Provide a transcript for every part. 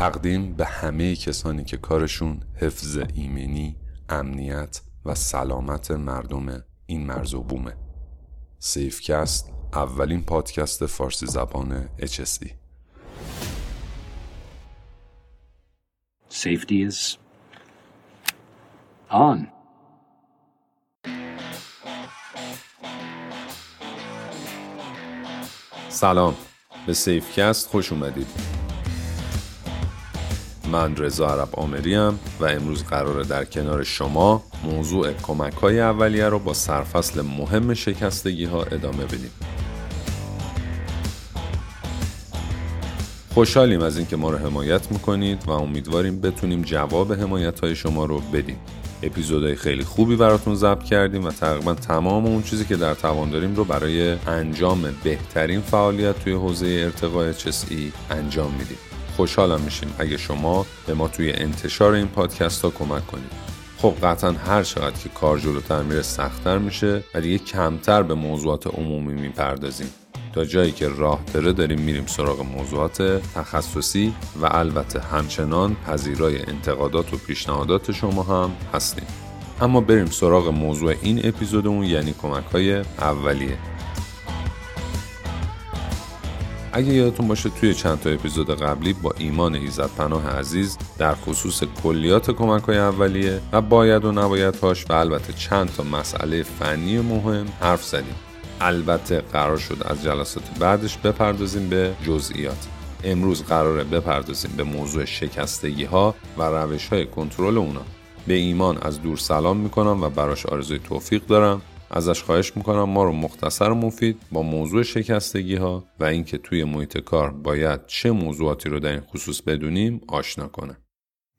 تقدیم به همه کسانی که کارشون حفظ ایمنی، امنیت و سلامت مردم این مرز و بومه. سیفکست اولین پادکست فارسی زبان HSD Safety is on. سلام. به سیفکست خوش اومدید. من رضا عرب آمریم و امروز قراره در کنار شما موضوع کمک های اولیه رو با سرفصل مهم شکستگی ها ادامه بدیم. خوشحالیم از اینکه ما رو حمایت می‌کنید و امیدواریم بتونیم جواب حمایت های شما رو بدیم. اپیزودهای خیلی خوبی براتون ضبط کردیم و تقریبا تمام اون چیزی که در توان داریم رو برای انجام بهترین فعالیت توی حوزه ارتقاء HSE انجام میدیم. خوشحالم میشیم. اگه شما به ما توی انتشار این پادکست ها کمک کنید. خب قطعا هر چقدر که کار جلوتر میره سختتر میشه و دیگه کمتر به موضوعات عمومی می‌پردازیم. تا جایی که راه داره داریم میریم سراغ موضوعات تخصصی و البته همچنان پذیرای انتقادات و پیشنهادات شما هم هستیم. اما بریم سراغ موضوع این اپیزودمون یعنی کمک های اولیه. اگه یادتون باشه توی چند تا اپیزود قبلی با ایمان ایزد پناه عزیز در خصوص کلیات کمک های اولیه و باید و نباید هاش و البته چند تا مسئله فنی مهم حرف زدیم. البته قرار شد از جلسات بعدش بپردازیم به جزئیات. امروز قراره بپردازیم به موضوع شکستگی ها و روش های کنترل اونا. به ایمان از دور سلام می‌کنم و براش آرزوی توفیق دارم. ازش خواهش می‌کنم ما رو مختصر و مفید با موضوع شکستگی ها و اینکه توی محیط کار باید چه موضوعاتی رو در این خصوص بدونیم آشنا کنه.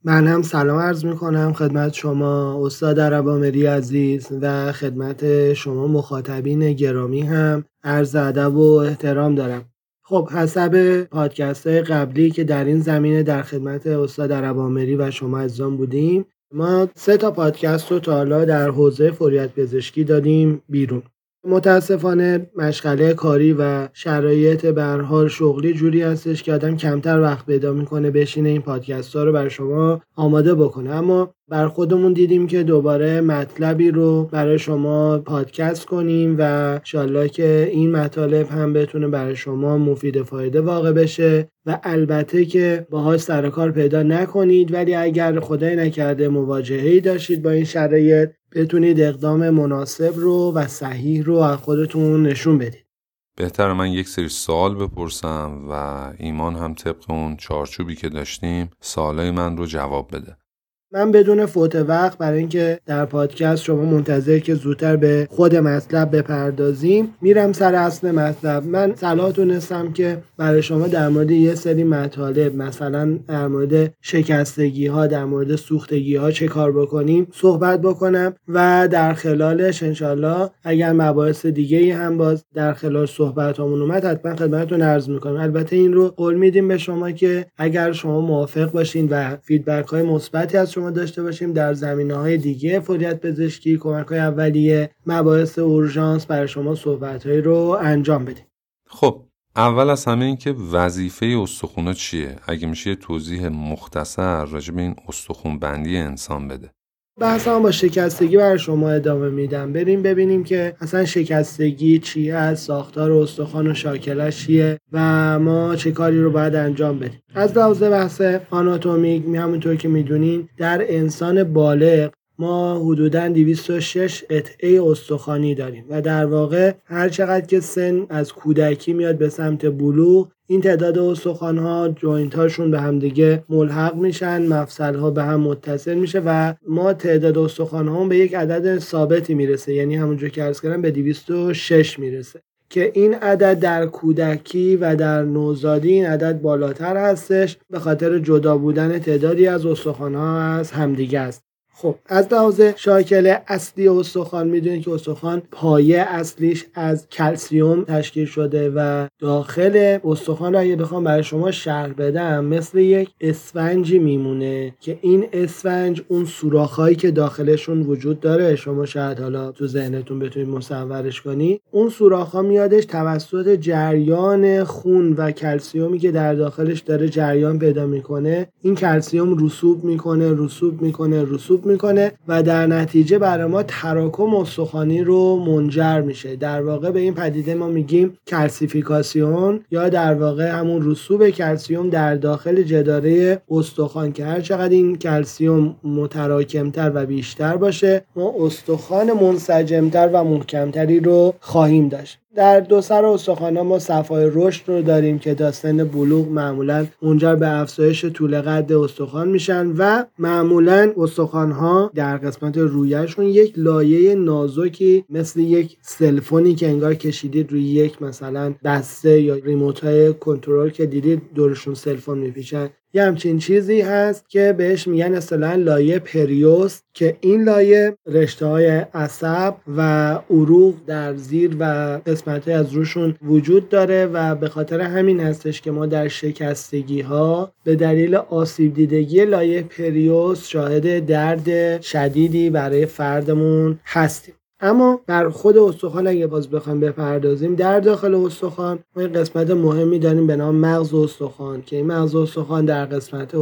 من هم سلام عرض می کنم خدمت شما استاد عربامری عزیز و خدمت شما مخاطبین گرامی هم. عرض ادب و احترام دارم. خب حسب پادکست های قبلی که در این زمینه در خدمت استاد عربامری و شما عزیزان بودیم ما سه تا پادکست رو تا حالا در حوزه فوریت پزشکی دادیم بیرون. متاسفانه مشغله کاری و شرایط به حال شغلی جوری هستش که آدم کمتر وقت پیدا می‌کنه بشینه این پادکست ها رو برای شما آماده بکنه. اما بر خودمون دیدیم که دوباره مطلبی رو برای شما پادکست کنیم و انشالله که این مطالب هم بتونه برای شما مفید فایده واقع بشه و البته که باهاش سر کار پیدا نکنید. ولی اگر خدای نکرده مواجهه‌ای داشتید با این شرایط بتونید اقدام مناسب رو و صحیح رو از خودتون نشون بدید. بهتر من یک سری سوال بپرسم و ایمان هم طبق اون چارچوبی که داشتیم سوالای من رو جواب بده. من بدون فوت وقت برای اینکه در پادکست شما منتظر که زودتر به خود مطلب بپردازیم میرم سر اصل مطلب. من صلاح دونستم که برای شما در مورد یه سری مطالب مثلا در مورد شکستگی ها در مورد سوختگی ها چه کار بکنیم صحبت بکنم و در خلالش انشالله اگر مباحث دیگه ای هم باز در خلال صحبت همون اومد حتما خدمتتون عرض می‌کنم. البته این رو قول میدیم به شما که اگر شما موافق باشین و feedback های مثبتی از شما داشته باشیم در زمینه های دیگه. فوریت پزشکی کمک های اولیه مباحث اورژانس برای شما صحبت های رو انجام بدیم. خب اول از همه این که وظیفه استخونا چیه؟ اگه میشه توضیح مختصر راجع به این استخون بندی انسان بده. بحثا با شکستگی بر شما ادامه میدم. بریم ببینیم که اصلا شکستگی چی هست ساختار استخوان و شاکلش چیه و ما چه کاری رو باید انجام بدیم. از لحاظ بحث آناتومیک می همونطور که می‌دونین در انسان بالغ ما حدودا 206 قطعه استخوانی داریم و در واقع هر چقدر که سن از کودکی میاد به سمت بلوغ این تعداد استخوان ها joint هاشون به هم دیگه ملحق میشن مفصل ها به هم متصل میشه و ما تعداد استخوان ها به یک عدد ثابتی می‌رسه. یعنی همونجور که عرض کردم به 206 می‌رسه. که این عدد در کودکی و در نوزادی این عدد بالاتر هستش به خاطر جدا بودن تعدادی از استخوان ها از همدیگه است. خب از لحاظ شاکله اصلی استخوان می‌دونید که استخوان پایه اصلیش از کلسیوم تشکیل شده و داخل استخوان اگه بخوام برای شما شرح بدم مثل یک اسفنجی میمونه که این اسفنج اون سوراخهایی که داخلشون وجود داره شما شاید حالا تو ذهنتون بتونید مصورش کنی اون سوراخ ها میادش توسط جریان خون و کلسیومی که در داخلش داره جریان پیدا می‌کنه. این کلسیوم رسوب می‌کنه رسوب می‌کنه رسوب می‌کنه و در نتیجه برای ما تراکم استخوانی رو منجر میشه. در واقع به این پدیده ما میگیم کلسیفیکاسیون یا در واقع همون رسوب کلسیوم در داخل جداره استخوان که هر چقدر این کلسیوم متراکمتر و بیشتر باشه ما استخوان منسجمتر و محکمتری رو خواهیم داشت. در دو سر استخوان ما صفحه‌ی رشد رو داریم که تا سن بلوغ معمولا منجر به افزایش طول قد استخوان میشن و معمولا استخوان ها در قسمت رویشون یک لایه نازکی مثل یک سلفونی که انگار کشیدید روی یک مثلا دسته یا remote های کنترل که دیدید دورشون سلفون میپیچن. یه همچین چیزی هست که بهش میگن اصطلاحا لایه پریوست که این لایه رشته های عصب و عروق در زیر و قسمت از روشون وجود داره و به خاطر همین هستش که ما در شکستگی ها به دلیل آسیب دیدگی لایه پریوس شاهد درد شدیدی برای فردمون هستیم. اما در خود استخوان اگه باز بخوایم بپردازیم در داخل استخوان ما این قسمت مهمی داریم به نام مغز استخوان که این مغز استخوان در قسمت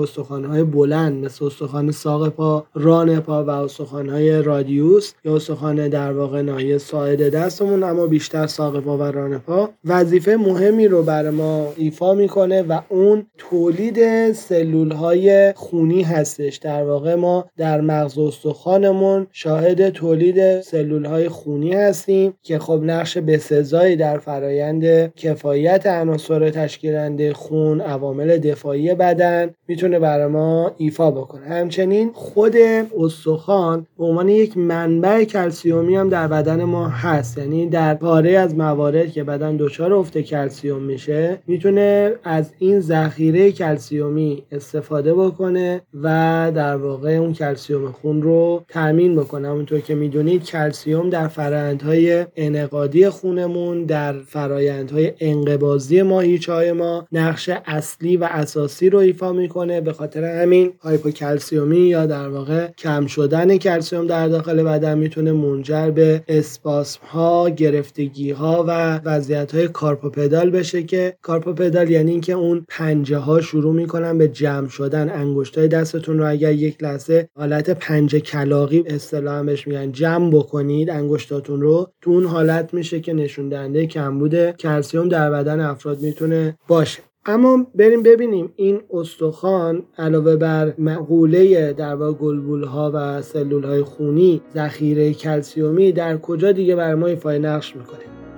های بلند مثل استخوان ساق پا ران پا و های رادیوس یا استخوان در واقع ناحیه ساعد دستمون اما بیشتر ساق پا و ران پا. وظیفه مهمی رو بر ما ایفا می‌کنه و اون تولید سلول های خونی هستش. در واقع ما در مغز استخوانمون شاهد تولید سلول های خونی هستیم که خب نقش بسزایی در فرایند کفایت عناصر تشکیلنده خون عوامل دفاعی بدن می‌تونه برای ما ایفا بکنه. همچنین خود استخوان به عنوان یک منبع کلسیومی هم در بدن ما هست. یعنی در پاره‌ای از موارد که بدن دچار افت کلسیوم میشه می‌تونه از این ذخیره کلسیومی استفاده بکنه و در واقع اون کلسیوم خون رو تامین بکنه. همونطور که می‌دونید کلسیوم در فرایندهای انعقادی خونمون در فرایندهای انقباضی ماهیچه های ما نقش اصلی و اساسی رو ایفا می‌کنه به خاطر همین هایپوکلسیومی یا در واقع کم شدن کلسیوم در داخل بدن می‌تونه منجر به اسپاسم ها گرفتگی ها و وضعیت های carpopedal بشه که carpopedal یعنی اینکه اون پنجه ها شروع می‌کنن به جمع شدن. انگشتای دستتون رو اگر یک لحظه حالت پنجه کلاقی اصطلاحا بهش میگن جمع بکنید انگشتاتون رو تو اون حالت میشه که نشون دهنده کمبود کلسیوم در بدن افراد می‌تونه باشه. اما بریم ببینیم این استخوان علاوه بر مقوله در واقع ها و سلول های خونی ذخیره کلسیومی در کجا دیگه بر ما ایفای نقش می‌کنه؟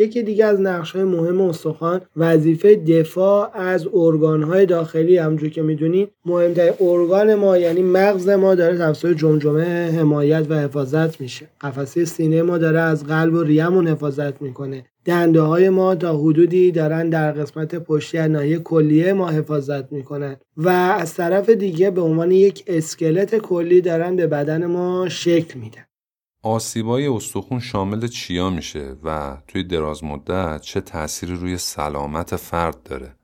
یکی دیگه از نقش های مهم استخوان وظیفه دفاع از ارگان های داخلی. همونجور که می‌دونید مهمترین ارگان ما یعنی مغز ما داره توسط جمجمه حمایت و حفاظت میشه. قفسه سینه ما داره از قلب و ریمون حفاظت می‌کنه. دنده های ما تا حدودی دارن در قسمت پشتی از ناحیه کلیه ما حفاظت می‌کنن. و از طرف دیگه به عنوان یک اسکلت کلی دارن به بدن ما شکل میدن. آسیبای استخون شامل چیا میشه و توی دراز مدت چه تأثیری روی سلامت فرد داره؟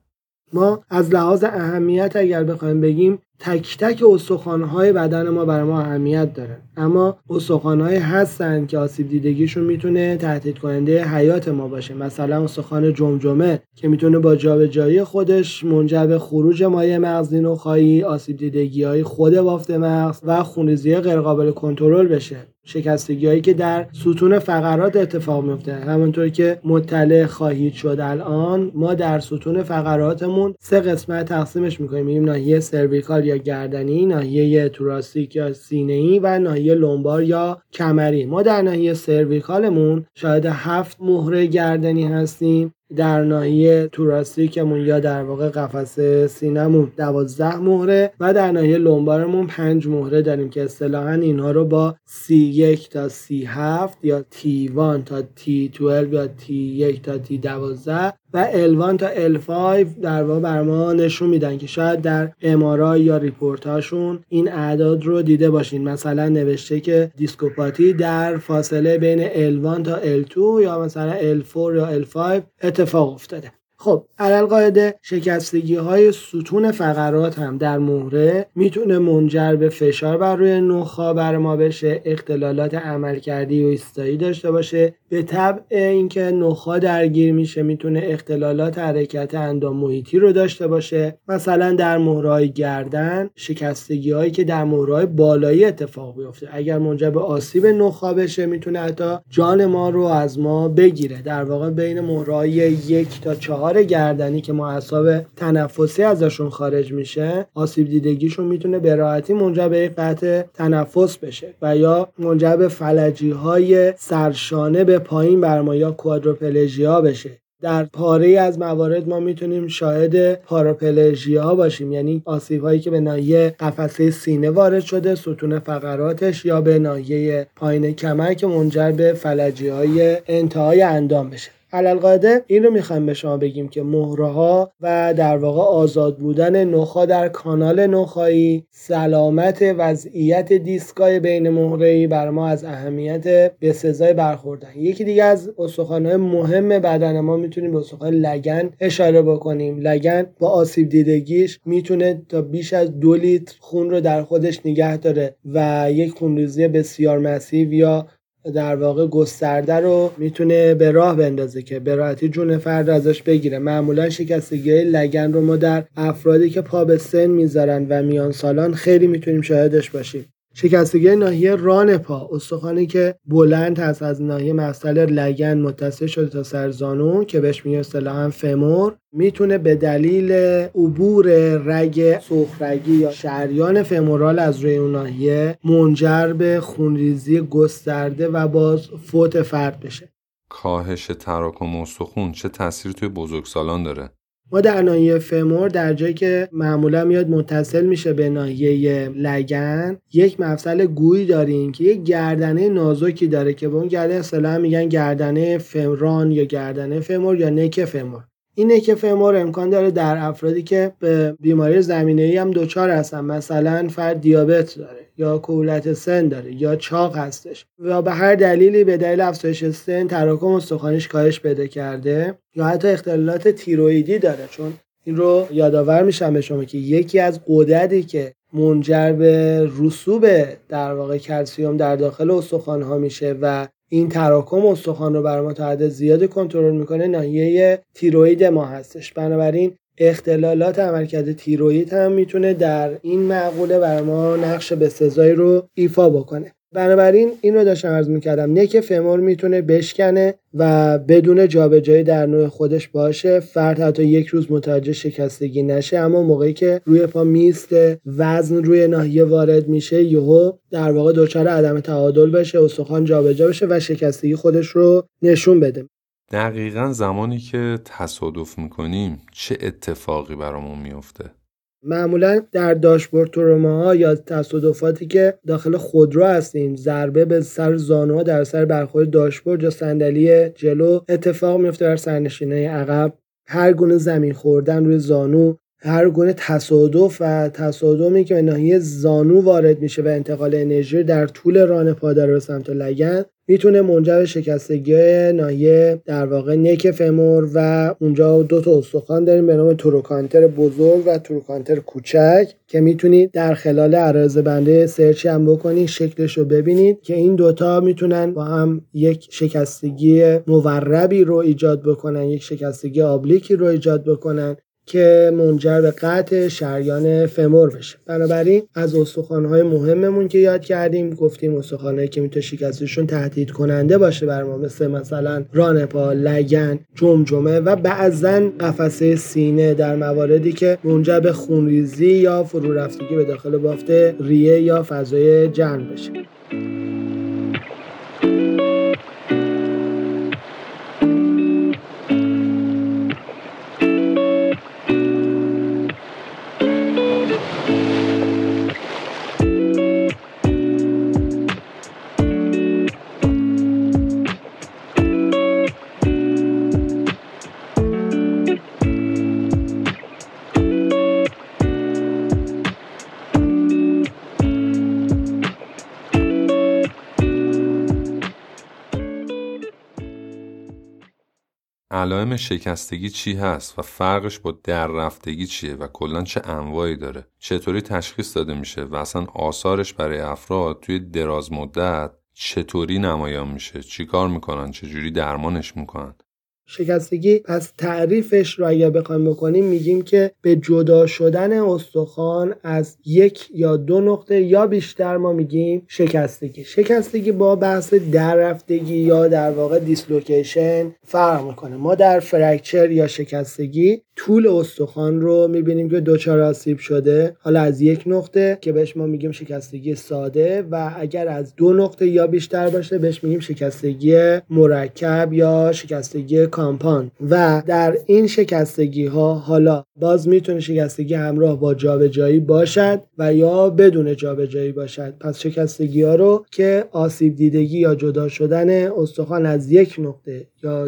ما از لحاظ اهمیت اگر بخوایم بگیم تک تک استخوانهای بدن ما برای ما اهمیت داره. اما استخوانهایی هستن که آسیب دیدگیشون می‌تونه تهدید کننده حیات ما باشه. مثلا استخوان جمجمه که می‌تونه با جابجایی خودش منجر به خروج مایع مغزی نخایی آسیب دیدگی های خود بافت مغز و خونریزی غیرقابل کنترل بشه. شکستگی هایی که در ستون فقرات اتفاق میفته همونطور که مطلع خواهید شد الان ما در ستون فقراتمون سه قسمت تقسیمش می‌کنیم. میگیم ناحیه سرویکال یا گردنی ناحیه thoracic یا سینه و ناحیه lumbar یا کمری. ما در ناحیه cervical مون شاهد هفت مهره گردنی هستیم. در ناحیه thoracic مون یا در واقع قفسه سینمون دوازده مهره و در ناحیه lumbar مون پنج مهره داریم که اصطلاحا اینها رو با C1 تا C7 یا T1 تا T12 یا T1 تا T12 و L1 تا L5 در واقع بر ما نشون میدن که شاید در MRI یا report هاشون این اعداد رو دیده باشین. مثلا نوشته که دیسکوپاتی در فاصله بین L1 تا L2 یا مثلا L4 یا L5 اتفاق افتاده. خب علل قاعده شکستگی های ستون فقرات هم در مهره می‌تونه منجر به فشار بر روی نخا بر ما بشه اختلالات عملکردی و ایستایی داشته باشه. به طبع اینکه نخا درگیر میشه می‌تونه اختلالات حرکت اندام محیطی رو داشته باشه. مثلا در مهرهای گردن شکستگی هایی که در مهرهای بالایی اتفاق بیفته. اگر منجر به آسیب نخا بشه می‌تونه حتی جان ما رو از ما بگیره. در واقع بین مهرهای یک تا چهار گردنی که ما اعصاب تنفسی ازشون خارج میشه آسیب دیدگیشون می‌تونه به راحتی منجر به قطع تنفس بشه و یا منجر به فلجی های سرشانه به پایین بر ما یا کوادروپلژیا بشه. در پاره از موارد ما می‌تونیم شاهد پاراپلژیا باشیم یعنی آسیب هایی که به ناحیه قفسه سینه وارد شده ستون فقراتش یا به ناحیه پایین کمر که منجر به فلجی های انتهای اندام بشه. علالقاعده این رو می‌خوایم به شما بگیم که مهره ها و در واقع آزاد بودن نخا در کانال نخایی سلامت وضعیت دیسکای بین مهره ای بر ما از اهمیت به سزای برخوردن. یکی دیگه از استخوان‌های مهم بدن ما می‌تونیم به استخوان لگن اشاره بکنیم. لگن با آسیب دیدگیش می‌تونه تا بیش از دو لیتر خون رو در خودش نگه داره و یک خونریزی بسیار مسیو یا در واقع گسترده رو می‌تونه به راه بندازه که به راحتی جون فرد ازش بگیره. معمولا شکستگی لگن رو ما در افرادی که پا به سن می‌ذارن و میان سالان خیلی می‌تونیم شاهدش باشیم. شکستگی ناحیه ران پا. استخوانی که بلند هست از ناحیه مفصل لگن متصل شده تا سر زانو که بهش میگن اصطلاحا فمور می‌تونه به دلیل عبور رگ سخرگی یا شریان فمورال از روی اون ناحیه منجر به خونریزی گسترده و باز فوت فرد بشه. کاهش تراکم استخون چه تاثیری توی بزرگسالان داره؟ ما در ناحیه فمور در جایی که معمولا میاد متصل میشه به ناحیه لگن یک مفصل گویی داریم که یک گردنه نازکی داره که به اون گردنه اصطلاحا میگن گردنه فمران یا گردنه فمور یا نک فمور اینه که فمور امکان داره در افرادی که به بیماری زمینه ای هم دچار هستن مثلا فرد دیابت داره یا کولت سن داره یا چاق هستش و به هر دلیلی به دلیل افزایش سن تراکم استخوانیش کاهش پیدا کرده یا حتی اختلالات تیرویدی داره. چون این رو یادآور میشم به شما که یکی از قدرتی که منجر به رسوب در واقع کلسیوم در داخل استخوان ها میشه و این تراکم استخوان رو بر حد زیاد کنترل می‌کنه ناحیه تیروید ما هستش. بنابراین اختلالات عملکرد تیروید هم می‌تونه در این معقوله بر ما نقش بسزایی رو ایفا بکنه. بنابراین این رو داشتم عرض می‌کردم. نک فمور می‌تونه بشکنه و بدون جابجایی در نوع خودش باشه. فرد حتی یک روز متوجه شکستگی نشه اما موقعی که روی پا میست وزن روی ناحیه وارد میشه یهو در واقع دچار عدم تعادل بشه استخوان جابجا بشه و شکستگی خودش رو نشون بده. دقیقا زمانی که تصادف می‌کنیم چه اتفاقی برامون میفته معمولا در داشبورد تروما یا تصادفاتی که داخل خودرو هستیم ضربه به سر زانوها در سر برخورد داشبورد یا صندلی جلو اتفاق میفته در سرنشینه عقب. هر گونه زمین خوردن روی زانو هر گونه تصادف و تصادمی که به ناحیه زانو وارد میشه و انتقال انرژی در طول ران پادر به سمت لگن می‌تونه منجر به شکستگی ناحیه در واقع نک فمور و اونجا دو تا استخوان داریم به نام تروکانتر بزرگ و تروکانتر کوچک که می‌تونید در خلال عرض بنده سرچ هم بکنید شکلش رو ببینید که این دوتا می‌تونن با هم یک شکستگی موربی رو ایجاد بکنن یک شکستگی آبلیکی رو ایجاد بکنن. که منجر به قطع شریان فمور بشه. بنابراین از استخوانهای مهممون که یاد کردیم گفتیم استخوانهایی که می‌تونه شکستشون تهدید کننده باشه بر ما مثل مثلا رانپا لگن جمجمه و بعضا قفسه سینه در مواردی که منجر به خونریزی یا فرو رفتگی به داخل بافت ریه یا فضای جن بشه. علائم شکستگی چی هست و فرقش با در رفتگی چیه و کلا چه انواعی داره؟ چطوری تشخیص داده میشه و اصلا آثارش برای افراد توی دراز مدت چطوری نمایان میشه؟ چیکار می‌کنن؟ چجوری درمانش می‌کنن؟ شکستگی. پس تعریفش رو اگر بخوایم بکنیم میگیم که به جدا شدن استخوان از یک یا دو نقطه یا بیشتر ما میگیم شکستگی. شکستگی با بحث دررفتگی یا در واقع دیسلوکیشن فرق می‌کنه. ما در فرکچر یا شکستگی طول استخوان رو می‌بینیم که دوچار آسیب شده. حالا از یک نقطه که بهش ما میگیم شکستگی ساده و اگر از دو نقطه یا بیشتر باشه بهش میگیم شکستگی مرکب یا شکستگی کامپان. و در این شکستگی ها حالا باز می‌تونه شکستگی همراه با جابجایی باشد و یا بدون جابجایی باشد. پس شکستگی ها رو که آسیب دیدگی یا جدا شدن استخوان از یک نقطه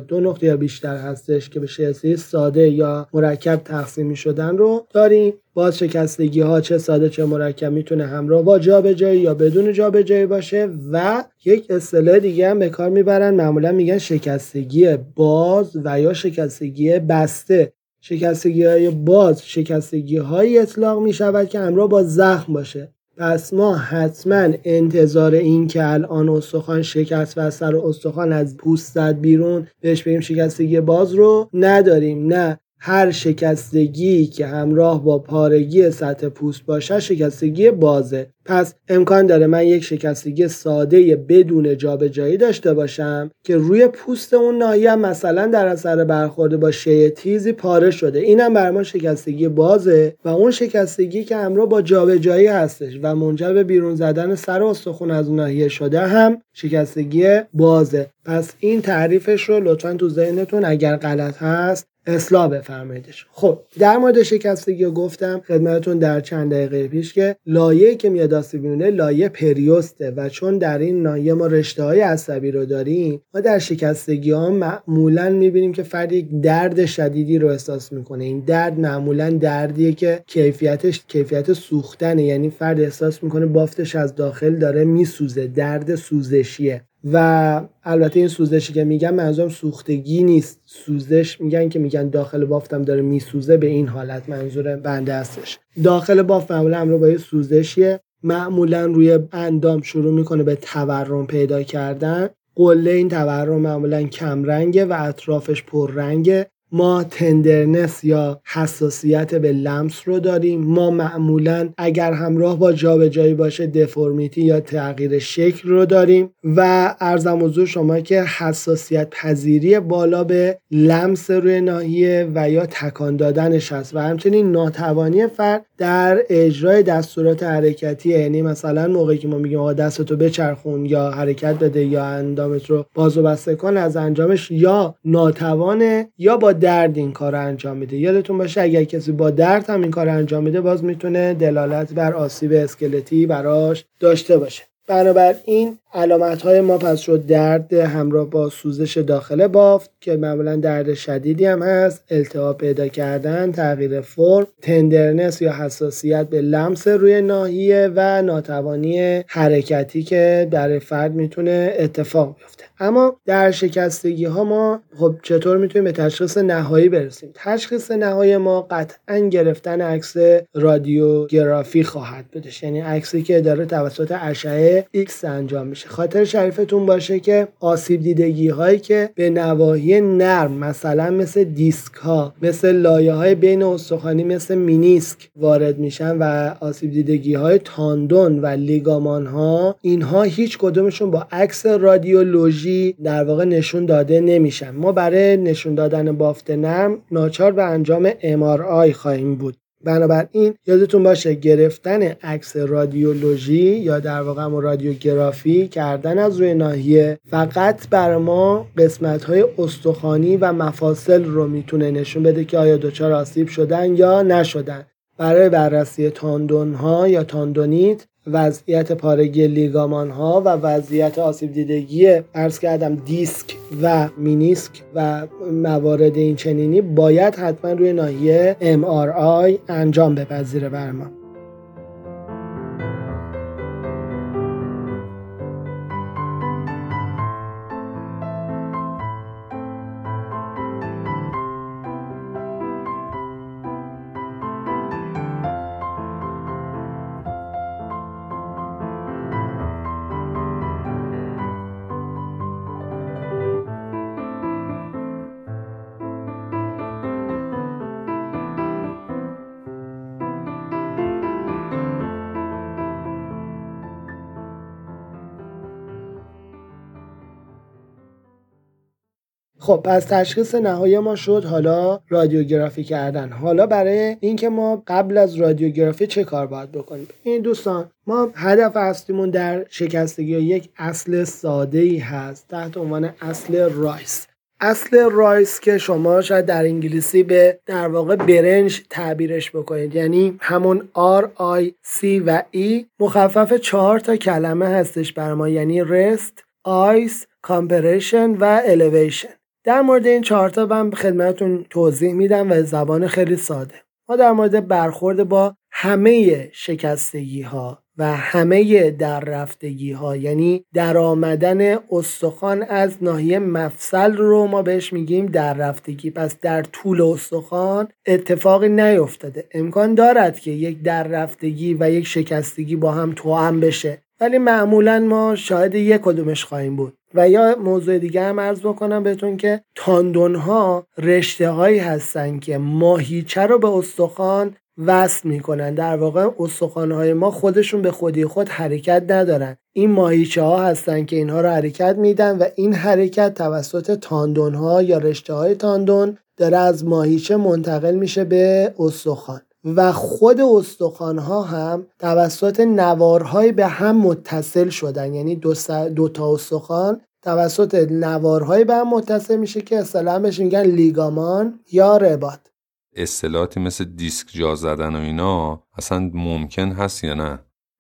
دو نقطه یا بیشتر هستش که به شکستگی ساده یا مرکب تقسیم شدن رو داریم. باز شکستگی ها چه ساده چه مرکب می‌تونه همراه با جابجایی یا بدون جابجایی باشه و یک اصطلاح دیگه هم به کار می‌برن. معمولا میگن شکستگی باز و یا شکستگی بسته. شکستگی های باز شکستگی های اطلاق می شود که همراه با زخم باشه. پس ما حتما انتظار این که الان استخوان شکست و سر استخوان از پوست زد بیرون بهش بگیم شکستگی باز رو نداریم. نه هر شکستگی که همراه با پارگی سطح پوست باشه شکستگی بازه. پس امکان داره من یک شکستگی ساده بدون جابجایی داشته باشم که روی پوست اون ناحیه مثلا در اثر برخورد با شی تیزی پاره شده. اینم بر ما شکستگی بازه و اون شکستگی که همراه با جابجایی هستش و منجر به بیرون زدن سر استخون از اون ناحیه شده هم شکستگی بازه. پس این تعریفش رو لطفا تو ذهنتون اگر غلط هست اصلاح بفرماییدش خب در مورد شکستگی گفتم خدمتتون در چند دقیقه پیش که لایه که میاد آسیب می‌بینه لایه پریوسته و چون در این ناحیه ما رشته های عصبی رو داریم ما در شکستگی ها معمولا می‌بینیم که فرد یک درد شدیدی رو احساس می‌کنه. این درد معمولا دردیه که کیفیتش کیفیت سوختنه. یعنی فرد احساس می‌کنه بافتش از داخل داره میسوزه. درد سوزشیه. و البته این سوزشی که میگن منظورم سوختگی نیست. سوزش میگن که میگن داخل بافتم داره میسوزه به این حالت. منظور بنده هستش. داخل بافت معمولا همراه با یه سوزشیه. معمولا روی اندام شروع می‌کنه به تورم پیدا کردن. قله این تورم معمولا کمرنگه و اطرافش پررنگه. ما تندرنس یا حساسیت به لمس رو داریم. ما معمولا اگر همراه با جابجایی باشه دفرمیتی یا تغییر شکل رو داریم و ارزم حضور شما که حساسیت پذیری بالا به لمس روی ناحیه و یا تکان دادنش هست و همچنین ناتوانی فرد در اجرای دستورات حرکتی یعنی مثلا موقعی که ما میگیم آقا دستتو بچرخون یا حرکت بده یا اندامت رو باز و بسته کن از انجامش یا ناتوانه یا با درد این کار انجام میده. یادتون باشه اگر کسی با درد هم این کار انجام میده باز می‌تونه دلالت بر آسیب اسکلتی براش داشته باشه. بنابراین علامت های ما پس شد درد همراه با سوزش داخل بافت که معمولا درد شدیدی هم هست التهاب پیدا کردن تغییر فرم تندرنس یا حساسیت به لمس روی ناحیه و ناتوانی حرکتی که در فرد می‌تونه اتفاق بیفته. اما در شکستگی ها ما خب چطور می‌تونیم به تشخیص نهایی برسیم؟ تشخیص نهایی ما قطعا گرفتن عکس رادیوگرافی خواهد بودش یعنی عکسی که داره توسط اشعه X انجام میشه. میشه. خاطر شریفتون باشه که آسیب دیدگی هایی که به نواحی نرم مثلا مثل دیسک ها مثل لایه های بین استخوانی مثل مینیسک وارد میشن و آسیب دیدگی های تاندون و لیگامان ها اینها هیچ کدومشون با عکس رادیولوژی در واقع نشون داده نمیشن. ما برای نشون دادن بافت نرم ناچار به انجام MRI خواهیم بود. بنابراین یادتون باشه گرفتن عکس رادیولوژی یا در واقع هم رادیوگرافی کردن از روی ناحیه فقط بر ما قسمت های استخوانی و مفاصل رو می‌تونه نشون بده که آیا دچار آسیب شدن یا نشدن. برای بررسی تاندون ها یا تاندونیت وضعیت پارگی لیگامان ها و وضعیت آسیب دیدگی ارز کردم دیسک و مینیسک و موارد این چنینی باید حتما روی ناحیه MRI انجام بپذیره بر ما خب پس تشخیص نهایی ما شد حالا رادیوگرافی کردن. حالا برای اینکه ما قبل از رادیوگرافی چه کار باید بکنیم؟ این دوستان ما هدف اصلیمون در شکستگی یک اصل ساده ای هست تحت عنوان اصل RICE. اصل RICE که شما شاید در انگلیسی به در واقع برنج تعبیرش بکنید. یعنی همون R, I, C و E مخفف چهار تا کلمه هستش بر ما. یعنی rest, ice, compression و elevation. در مورد این چهارتا من خدمتتون توضیح میدم و زبان خیلی ساده. ما در مورد برخورد با همه شکستگی ها و همه در رفتگی ها یعنی در آمدن استخوان از ناحیه مفصل رو ما بهش میگیم در رفتگی پس در طول استخوان اتفاقی نیفتاده. امکان دارد که یک در رفتگی و یک شکستگی با هم توام بشه. ولی معمولا ما شاید یک کدومش خواهیم بود. و یا موضوع دیگه هم عرض بکنم بهتون که تاندون ها رشته هایی هستن که ماهیچه رو به استخوان وصل می‌کنن. در واقع استخوان های ما خودشون به خودی خود حرکت ندارن. این ماهیچه ها هستن که اینها رو حرکت میدن و این حرکت توسط تاندون ها یا رشته های تاندون داره از ماهیچه منتقل میشه به استخوان. و خود استخوان ها هم توسط نوارهای به هم متصل شدن. یعنی دو, دو تا استخوان توسط نوارهای به هم متصل میشه که اصطلاحا بهش میگن لیگامان یا رباط اصطلاحاتی مثل دیسک جا زدن و اینا اصلا ممکن هست یا نه؟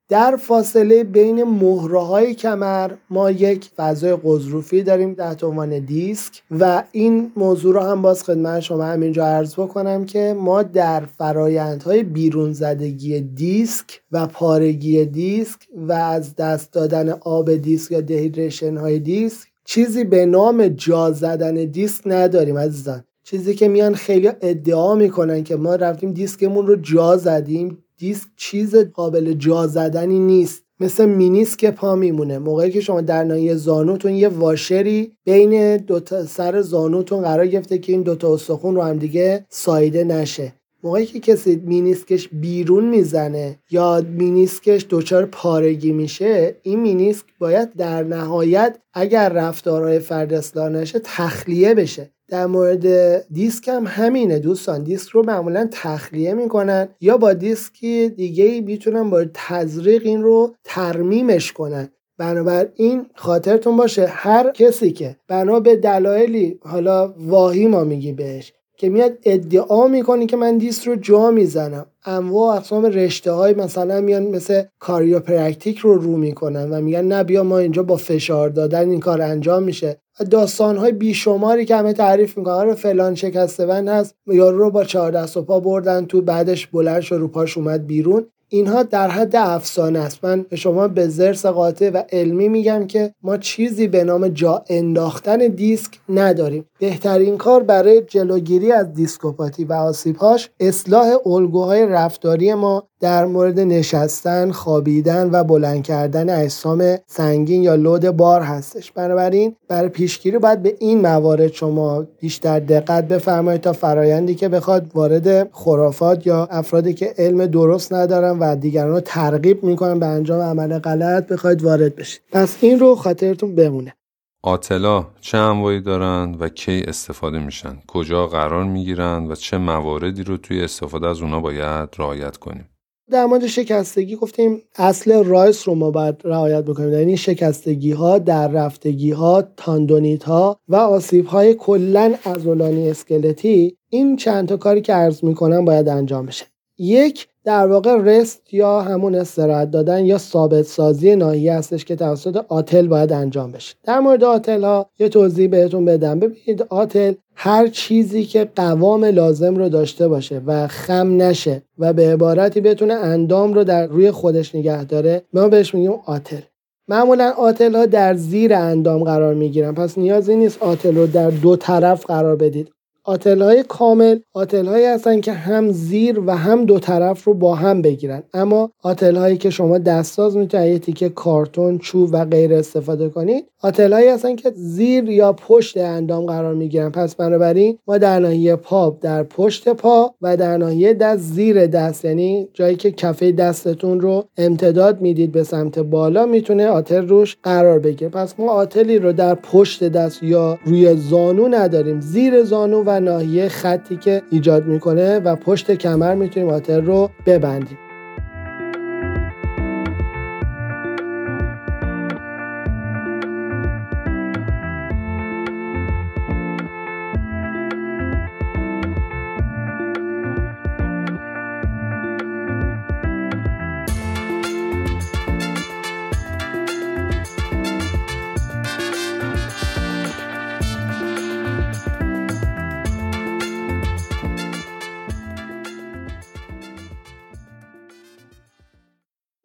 در فاصله بین مهره های کمر ما یک فضای غضروفی داریم تحت عنوان دیسک و این موضوع رو هم باز خدمت شما همینجا عرض بکنم که ما در فرایندهای بیرون زدگی دیسک و پارگی دیسک و از دست دادن آب دیسک یا dehydration های دیسک چیزی به نام جا زدن دیسک نداریم عزیزان. چیزی که میان خیلی ادعا می‌کنن که ما رفتیم دیسکمون رو جا زدیم. دیسک چیز قابل جا زدنی نیست. مثل مینیسک پا میمونه. موقعی که شما در ناحیه زانوتون یه واشری بین دو تا سر زانوتون قرار گرفته که این دوتا استخون رو هم دیگه ساییده نشه. موقعی که کسی مینیسکش بیرون می‌زنه یا مینیسکش دچار پارگی میشه این مینیسک باید در نهایت اگر رفتارهای فرد اصلاح نشه تخلیه بشه. در مورد دیسک هم همینه دوستان. دیسک رو معمولا تخلیه می‌کنن یا با دیسکی دیگه می‌تونن با تزریق این رو ترمیمش کنن. بنابراین خاطرتون باشه هر کسی که بنا به دلایلی حالا واهی ما میگی بهش که میاد ادعا می‌کنه که من دیسک رو جا می‌زنم. انواع اقسام رشته های مثلا میان مثل کایروپراکتیک رو رو می‌کنن و میگن نه بیا ما اینجا با فشار دادن این کار انجام میشه. و داستان های بیشماری که همه تعریف می‌کنن آره فلان شکسته بند هست یارو رو با چهار دست و پا بردن تو بعدش بلند شد رو پاش اومد بیرون. اینها در حد افسانه است. من به شما به ضرس قاطع و علمی میگم که ما چیزی به نام جا انداختن دیسک نداریم. بهترین کار برای جلوگیری از دیسکوپاتی و آسیبهاش اصلاح الگوهای رفتاری ما در مورد نشستن، خوابیدن و بلند کردن اجسام سنگین یا لود بار هستش. بنابراین برای پیشگیری باید به این موارد شما بیشتر دقت بفرمایید تا فرایندی که بخواد وارد خرافات یا افرادی که علم درست ندارن و دیگران رو ترغیب می‌کنن به انجام عمل غلط بخواید وارد بشید. پس این رو خاطرتون بمونه. آتلا چه انواعی دارند و کی استفاده میشن؟ کجا قرار می‌گیرند و چه مواردی رو توی استفاده از اونا باید رعایت کنیم؟ در مورد شکستگی گفتیم اصل رایس رو ما باید رعایت بکنیم. یعنی شکستگی ها در رفتگی ها تاندونیت ها و آسیب های کلا عضلانی اسکلتی این چند تا کاری که عرض می‌کنم باید انجام بشه. یک در واقع رست یا همون استراحت دادن یا ثابت سازی ناحیه هستش که توسط آتل باید انجام بشه. در مورد آتل ها یه توضیح بهتون بدم. ببینید آتل هر چیزی که قوام لازم رو داشته باشه و خم نشه و به عبارتی بتونه اندام رو در روی خودش نگه داره ما بهش میگیم آتل. معمولا آتل ها در زیر اندام قرار می‌گیرن. پس نیازی نیست آتل رو در دو طرف قرار بدید. آتل های کامل آتل هایی هستن که هم زیر و هم دو طرف رو با هم بگیرن. اما آتل هایی که شما دستاز می‌تونید یه تیکه کارتون چوب و غیر استفاده کنید آتل هایی هستن که زیر یا پشت اندام قرار می‌گیرن. پس بنابراین ما در ناحیه پا در پشت پا و در ناحیه دست زیر دست یعنی جایی که کفه دستتون رو امتداد می‌دید به سمت بالا می‌تونه آتل روش قرار بگیره. پس ما آتلی رو در پشت دست یا روی زانو نداریم. زیر زانو و ناحیه خطی که ایجاد می‌کنه و پشت کمر می‌تونیم آتر رو ببندیم.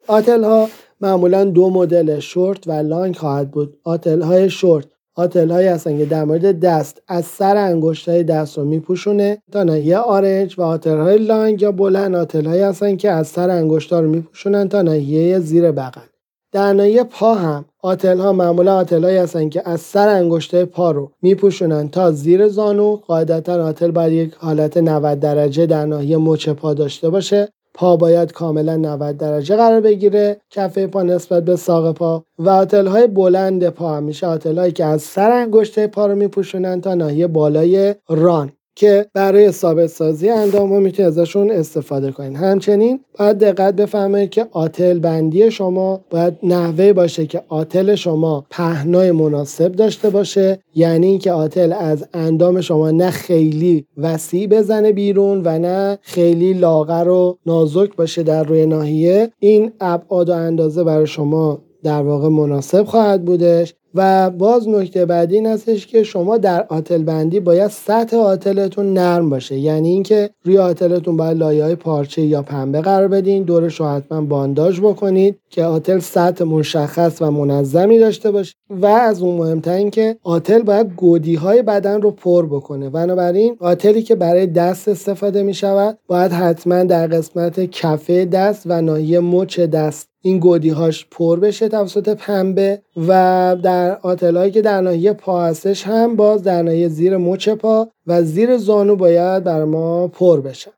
آتل ها معمولا دو مدل شورت و لانگ خواهد بود. آتل های شورت آتل هایی هستن که در مورد دست از سر انگشت های دست رو میپوشونه تا ناحیه آرنج و آتل های لانگ یا بلند آتل هایی هستن که از سر انگشت ها رو میپوشونن تا ناحیه زیر بغل. در ناحیه پا هم آتل ها معمولا آتل هایی هستن که از سر انگشته پا رو میپوشونن تا زیر زانو. قاعدتا آتل باید یک حالت 90 درجه در ناحیه مچ پا داشته باشه. پا باید کاملا 90 درجه قرار بگیره کفه پا نسبت به ساق پا. و آتل های بلند پا همیشه آتل هایی که از سر انگشته پا رو میپوشونن تا ناحیه بالای ران. که برای ثابت سازی اندام ها می‌تونید ازشون استفاده کنید همچنین باید دقت بفرمایید که آتل بندی شما باید نحوه باشه که آتل شما پهنای مناسب داشته باشه. یعنی اینکه آتل از اندام شما نه خیلی وسیع بزنه بیرون و نه خیلی لاغر و نازک باشه در روی ناحیه. این ابعاد و اندازه برای شما در واقع مناسب خواهد بودش. و باز نکته بعدی این هستش که شما در آتل بندی باید سطح آتلتون نرم باشه. یعنی اینکه روی آتلتون باید لایه های پارچه یا پنبه قرار بدین. دورش رو حتما بانداج بکنید که آتل سطح مشخص و منظمی داشته باشه. و از اون مهمتر این که آتل باید گودی های بدن رو پر بکنه. بنابراین آتلی که برای دست استفاده می شود باید حتما در قسمت کفه دست و ناحیه مچ دست این گودی هاش پر بشه توسط پنبه و در آتلایی که در ناحیه پا هستش هم باز در ناحیه زیر مچ پا و زیر زانو باید بر ما پر بشن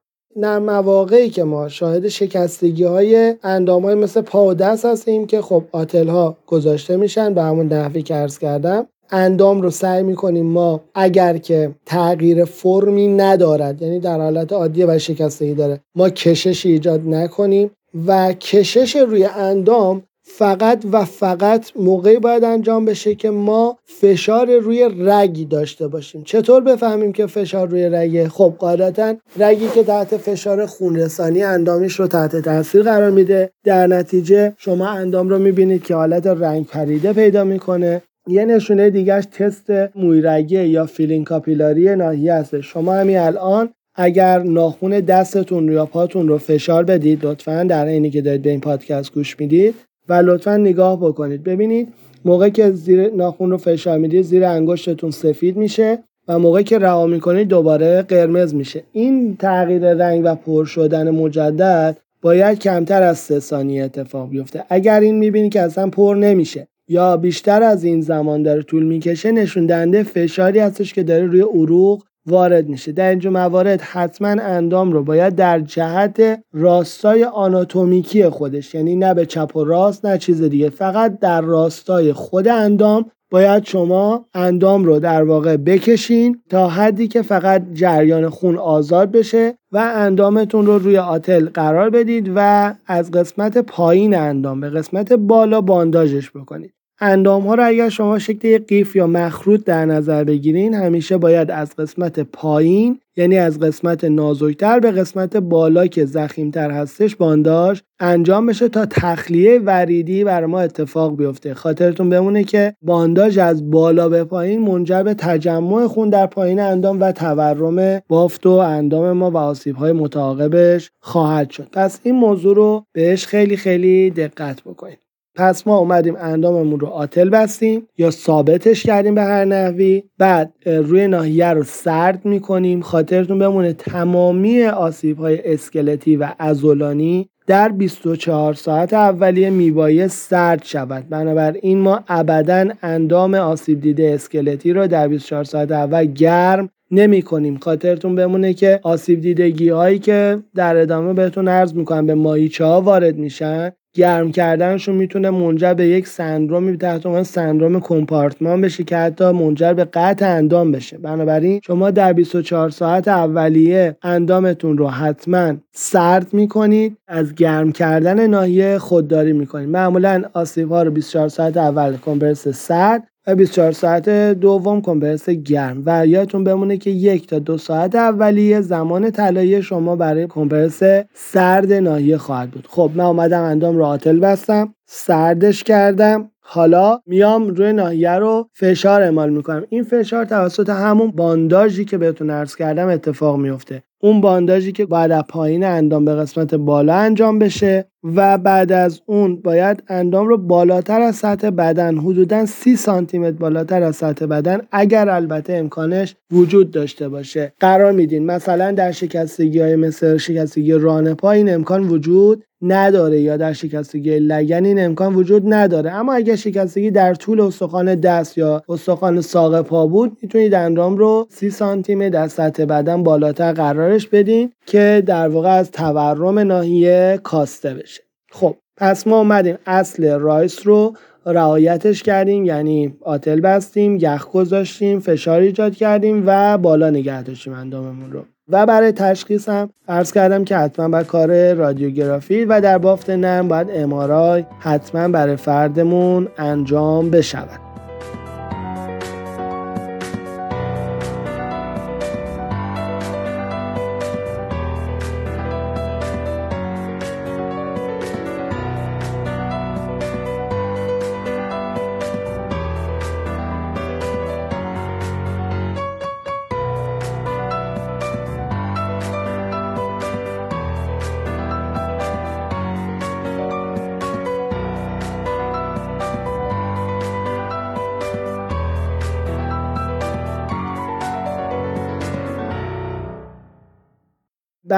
در مواقعی که ما شاهد شکستگی های اندام های مثل پا و دست هستیم که خب آتل ها گذاشته میشن به همون نحوی که عرض کردم اندام رو سعی می‌کنیم ما اگر که تغییر فرمی ندارد یعنی در حالت عادی و شکستگی داره ما کشش ایجاد نکنیم. و کشش روی اندام فقط و فقط موقعی باید انجام بشه که ما فشار روی رگی داشته باشیم. چطور بفهمیم که فشار روی رگه؟ خب قاعدتا رگی که تحت فشار خونرسانی اندامیش رو تحت تاثیر قرار میده. در نتیجه شما اندام رو می‌بینید که حالت رنگ پریده پیدا می‌کنه. یه نشونه دیگهش تست مویرگه یا فیلین کاپیلاری ناحیه هست شما همین الان اگر ناخون دستتون یا پاتون رو فشار بدید لطفا در اینی که دارید به این پادکست گوش می‌دید و لطفا نگاه بکنید. ببینید موقع که زیر ناخون رو فشار می‌دید زیر انگشتتون سفید میشه و موقعی که رها می‌کنید دوباره قرمز میشه. این تغییر رنگ و پر شدن مجدد باید کمتر از سه ثانیه اتفاق بیفته. اگر این می‌بینید که اصلا پر نمیشه یا بیشتر از این زمان داره طول می‌کشه نشون دهنده فشاری هستش که داره روی عروق وارد میشه. در اینجا موارد حتما اندام رو باید در جهت راستای آناتومیکی خودش یعنی نه به چپ و راست نه چیز دیگه فقط در راستای خود اندام باید شما اندام رو در واقع بکشین تا حدی که فقط جریان خون آزاد بشه و اندامتون رو روی آتل قرار بدید و از قسمت پایین اندام به قسمت بالا بانداژش بکنید. اندام ها رو اگر شما شکل قیف یا مخروط در نظر بگیرین همیشه باید از قسمت پایین یعنی از قسمت نازکتر به قسمت بالا که زخیمتر هستش بانداژ انجام بشه تا تخلیه وریدی بر ما اتفاق بیفته. خاطرتون بمونه که بانداژ از بالا به پایین منجر به تجمع خون در پایین اندام و تورم بافت و اندام ما و آسیب های متعاقبش خواهد شد. پس این موضوع رو بهش خیلی خیلی دقت بکنید. پس ما اومدیم انداممون رو آتل بستیم یا ثابتش کردیم به هر نحوی. بعد روی ناحیه رو سرد می‌کنیم. خاطرتون بمونه تمامی آسیب های اسکلتی و ازولانی در 24 ساعت اولیه میبایه سرد شود. بنابراین ما ابدا اندام آسیب دیده اسکلتی رو در 24 ساعت اول گرم نمی کنیم خاطرتون بمونه که آسیب دیدگی هایی که در ادامه بهتون عرض می‌کنم به مایچه ها وارد میشن گرم کردنشون می‌تونه منجر به یک سندرومی تحت عنوان سندروم کمپارتمان بشه که حتی منجر به قطع اندام بشه. بنابراین شما در 24 ساعت اولیه اندامتون رو حتما سرد می‌کنید از گرم کردن ناحیه خودداری می‌کنید. معمولا آسیب ها رو 24 ساعت اول کمپرس سرد 24 ساعت دوم کمپرس گرم. و یادتون بمونه که یک تا دو ساعت اولیه زمان طلایی شما برای کمپرس سرد ناحیه خواهد بود. خب من اومدم اندام رو آتل بستم. سردش کردم. حالا میام روی ناحیه رو فشار اعمال می‌کنم. این فشار توسط همون بانداژی که بهتون عرض کردم اتفاق میفته اون بانداژی که باید از پایین اندام به قسمت بالا انجام بشه و بعد از اون باید اندام رو بالاتر از سطح بدن حدودا 30 سانتی متر بالاتر از سطح بدن اگر البته امکانش وجود داشته باشه. قرار میدین مثلا در شکستگی های مثل شکستگی رانه پا این امکان وجود نداره یا در شکستگی لگن این امکان وجود نداره. اما اگر شکستگی در طول استخوان دست یا استخوان ساق پا بود می‌تونید اندام رو 30 سانتی در سطح بدن بالاتر قرارش بدین که در واقع از تورم ناحیه کاسته بشه. خب پس ما اومدیم اصل رایس رو رعایتش کردیم یعنی آتل بستیم یخ گذاشتیم فشار ایجاد کردیم و بالا نگه داشتیم انداممون رو. و برای تشخیص هم عرض کردم که حتما باید کار رادیوگرافی و در بافت نرم باید امارای حتما برای فردمون انجام بشود.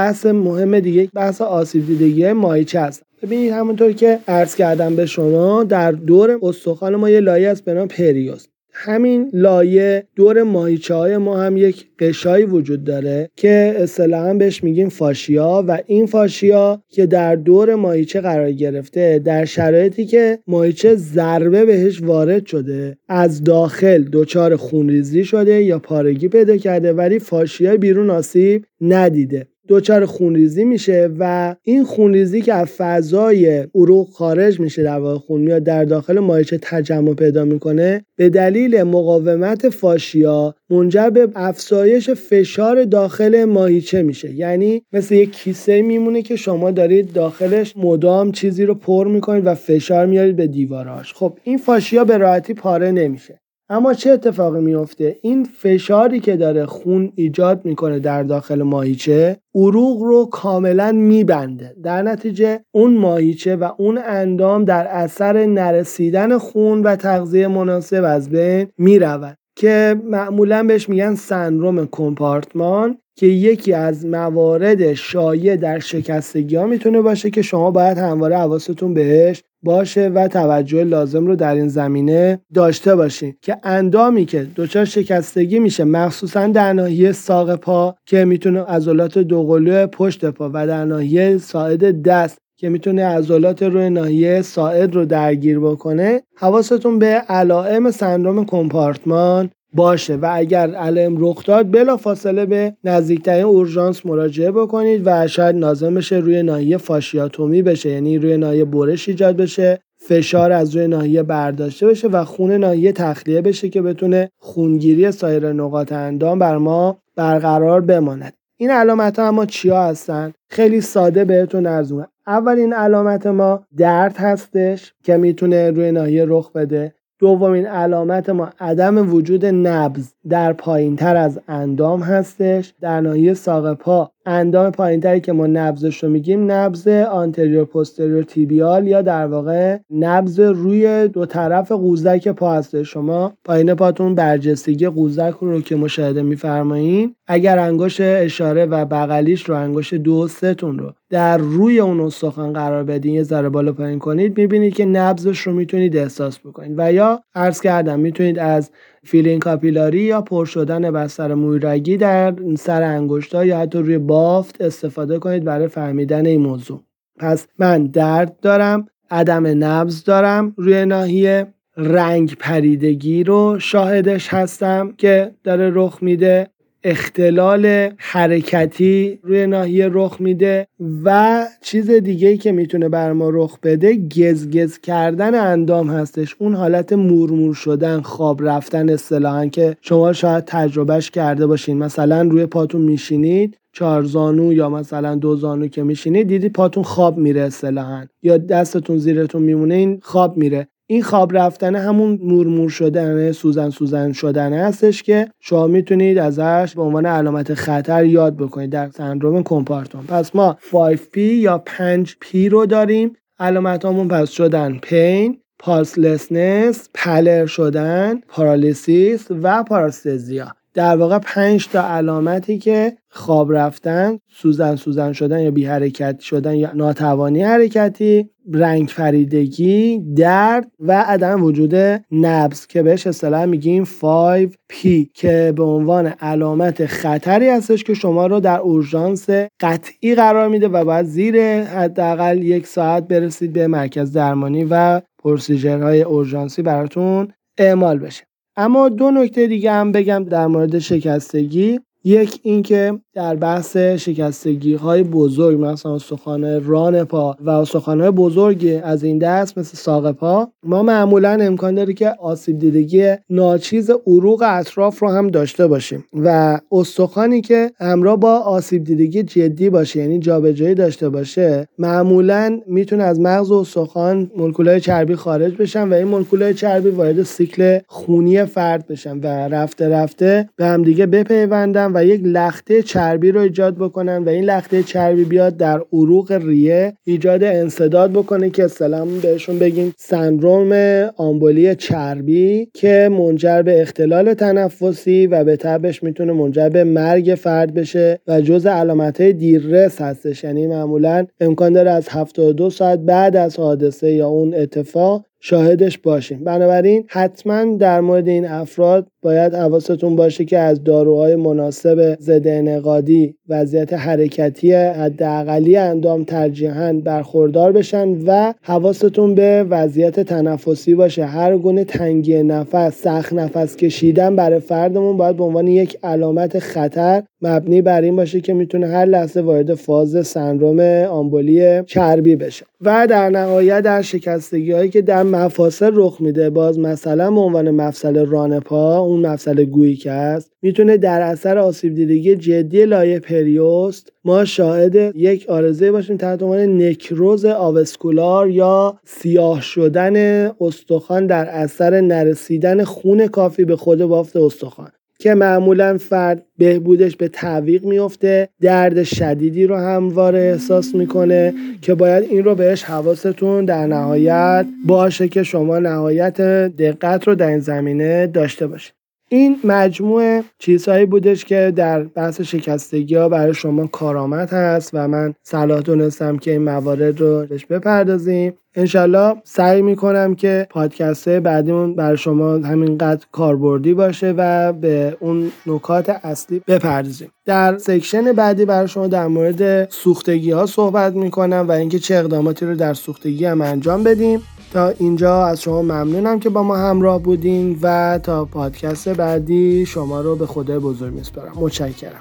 بحث مهم دیگه بحث آسیب دیدگی مایچه است. ببینید همونطور که عرض کردم به شما در دور استخوان ما یه لایه است به نام پریوس. همین لایه دور ماهیچه های ما هم یک قشایی وجود داره که اصطلاحا بهش میگیم فاشیا و این فاشیا که در دور ماهیچه قرار گرفته در شرایطی که ماهیچه ضربه بهش وارد شده از داخل دچار خونریزی شده یا پارگی پیدا کرده ولی فاشیا بیرون آسیب ندیده. دچار خونریزی میشه و این خونریزی که از فضای عروق خارج میشه در واقع خون میاد در داخل مایچه تجمع پیدا می‌کنه به دلیل مقاومت فاشیا منجر به افزایش فشار داخل ماهیچه میشه. یعنی مثل یک کیسه میمونه که شما دارید داخلش مدام چیزی رو پر می‌کنید و فشار میارید به دیواراش خب این فاشیا به راحتی پاره نمیشه. اما چه اتفاقی میفته این فشاری که داره خون ایجاد می‌کنه در داخل ماهیچه عروق رو کاملا میبنده. در نتیجه اون ماهیچه و اون اندام در اثر نرسیدن خون و تغذیه مناسب از بین می‌رود که معمولا بهش میگن سندروم کمپارتمان که یکی از موارد شایع در شکستگی ها می‌تونه باشه که شما باید همواره حواستون بهش باشه و توجه لازم رو در این زمینه داشته باشین که اندامی که دچار شکستگی میشه مخصوصا در ناحیه ساق پا که می‌تونه عضلات دوقلو پشت پا و در ناحیه ساعد دست که می‌تونه عضلات روی ناحیه ساعد رو درگیر بکنه حواستون به علائم سندروم کمپارتمان باشه. و اگر علائم رخ داد بلا فاصله به نزدیکترین اورژانس مراجعه بکنید و شاید لازم بشه روی ناحیه فاشیاتومی بشه. یعنی روی ناحیه برش ایجاد بشه فشار از روی ناحیه برداشته بشه و خون ناحیه تخلیه بشه که بتونه خونگیری سایر نقاط اندام بر ما برقرار بماند. این علامت ها اما چیا هستن؟ خیلی ساده بهتون ارز اولین علامت ما درد هستش که می‌تونه روی ناحیه رخ بده. دومین علامت ما عدم وجود نبز در پایین تر از اندام هستش. در ناحیه ساق پا اندام پایینتری که ما نبزش رو میگیم نبز آنتریور پوستریور تیبیال یا در واقع نبز روی دو طرف قوزک پا هست شما پایین پاتون برجستگی قوزک رو که مشاهده میفرمایین اگر انگشت اشاره و بغلیش رو انگشت دو ستون رو در روی اون استخوان قرار بدین یه ذره بالا پایین کنید می‌بینید که نبزش رو می‌تونید احساس بکنید. و یا عرض کردم می‌تونید از فیلین کاپیلاری یا پر شدن بستر مویرگی در سر انگشتا یا حتی روی بافت استفاده کنید برای فهمیدن این موضوع. پس من درد دارم عدم نبز دارم روی ناحیه رنگ پریدگی رو شاهدش هستم که داره رخ میده. اختلال حرکتی روی ناحیه رخ میده و چیز دیگه که می‌تونه بر ما رخ بده گزگز کردن اندام هستش. اون حالت مورمور شدن خواب رفتن اصطلاحا که شما شاید تجربهش کرده باشین. مثلا روی پاتون میشینید چهار زانو یا مثلا دو زانو که میشینید دیدی پاتون خواب میره اصطلاحا. یا دستتون زیرتون میمونه این خواب میره. این خواب رفتن همون مورمور شدن سوزن سوزن شدن هستش که شما می‌تونید ازش به عنوان علامت خطر یاد بکنید در سندروم کمپارتون پس ما 5P یا 5P رو داریم. علامت همون پس شدن پین پالسلسنس پلر شدن پارالیسیس و پاراستزیا. در واقع پنج تا علامتی که خواب رفتن سوزن سوزن شدن یا بی حرکت شدن یا ناتوانی حرکتی رنگ فریدگی درد و عدم وجود نبز که بهش اصطلاح میگیم 5P که به عنوان علامت خطری هستش که شما رو در اورژانس قطعی قرار میده و باید زیر حداقل یک ساعت برسید به مرکز درمانی و پروسیجرهای اورژانسی براتون اعمال بشه. اما دو نکته دیگه هم بگم در مورد شکستگی. یک اینکه در بحث شکستگی های بزرگ مثلا استخوان ران پا و استخوان های بزرگ از این دست مثل ساق پا ما معمولا امکان داره که آسیب دیدگی ناچیز عروق اطراف رو هم داشته باشیم و استخوانی که همراه با آسیب دیدگی جدی باشه یعنی جابجایی داشته باشه معمولا می‌تونه از مغز و استخوان مولکولای چربی خارج بشن و این مولکولای چربی وارد سیکل خونی فرد بشن و رفته رفته به همدیگه بپیوندن یک لخته چربی رو ایجاد بکنن و این لخته چربی بیاد در عروق ریه ایجاد انصداد بکنه که سلام بهشون بگیم سندروم آمبولی چربی که منجر به اختلال تنفسی و به تبش می‌تونه منجر به مرگ فرد بشه و جز علامت های دیررس هستش. یعنی معمولا امکان داره از 72 ساعت بعد از حادثه یا اون اتفاق شاهدش باشیم. بنابراین حتما در مورد این افراد باید حواستون باشه که از داروهای مناسب ضد انقادی وضعیت حرکتی حداقلی اندام ترجیحاً برخوردار بشن و حواستون به وضعیت تنفسی باشه. هر گونه تنگی نفس سخت نفس کشیدن برای فردمون باید به عنوان یک علامت خطر مبنی بر این باشه که می‌تونه هر لحظه وارد فاز سندروم آمبولی چربی بشه. و در نهایت در شکستگی هایی که در مفاصل رخ میده باز مثلا به عنوان مفصل ران پا اون مفصل گویی که هست می‌تونه در اثر آسیب دیدگی جدی لایه پریوست ما شاهد یک آرزه باشیم تحت عنوان نکروز آوسکولار یا سیاه شدن استخوان در اثر نرسیدن خون کافی به خود بافت استخوان. که معمولا فرد بهبودش به تعویق میفته درد شدیدی رو همواره احساس می‌کنه که باید این رو بهش حواستون در نهایت باشه که شما نهایت دقت رو در این زمینه داشته باشید. این مجموعه چیزهایی بودش که در بحث شکستگی ها برای شما کارآمد هست و من صلاح دونستم که این موارد رو بهش بپردازیم. انشالله سعی می‌کنم که پادکست بعدیمون برای شما همینقدر کاربردی باشه و به اون نکات اصلی بپردازیم. در سکشن بعدی برای شما در مورد سوختگی ها صحبت می‌کنم و اینکه چه اقداماتی رو در سوختگی هم انجام بدیم. تا اینجا از شما ممنونم که با ما همراه بودین و تا پادکست بعدی شما رو به خدا بزرگ میسپارم. متشکرم.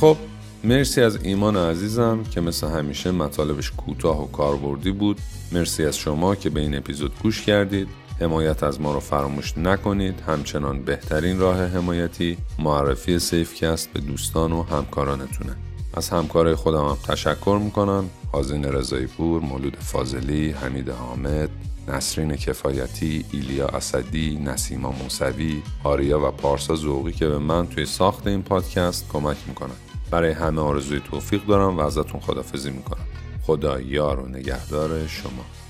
خب مرسی از ایمان عزیزم که مثل همیشه مطالبش کوتاه و کاربردی بود. مرسی از شما که به این اپیزود گوش کردید. حمایت از ما رو فراموش نکنید. همچنان بهترین راه حمایتی معرفی سیفکست به دوستان و همکارانتونه. از همکارای خودم هم تشکر می‌کنم حازین رضایی پور، مولود فاضلی، حمید حامد، نسرین کفایتی، ایلیا اسدی، نسیما موسوی، آریا و پارسا زوقی که به من توی ساخت این پادکست کمک می‌کنن. برای همه آرزوی توفیق دارم و ازتون خدافزی می‌کنم. خدا یار و نگهدار شما.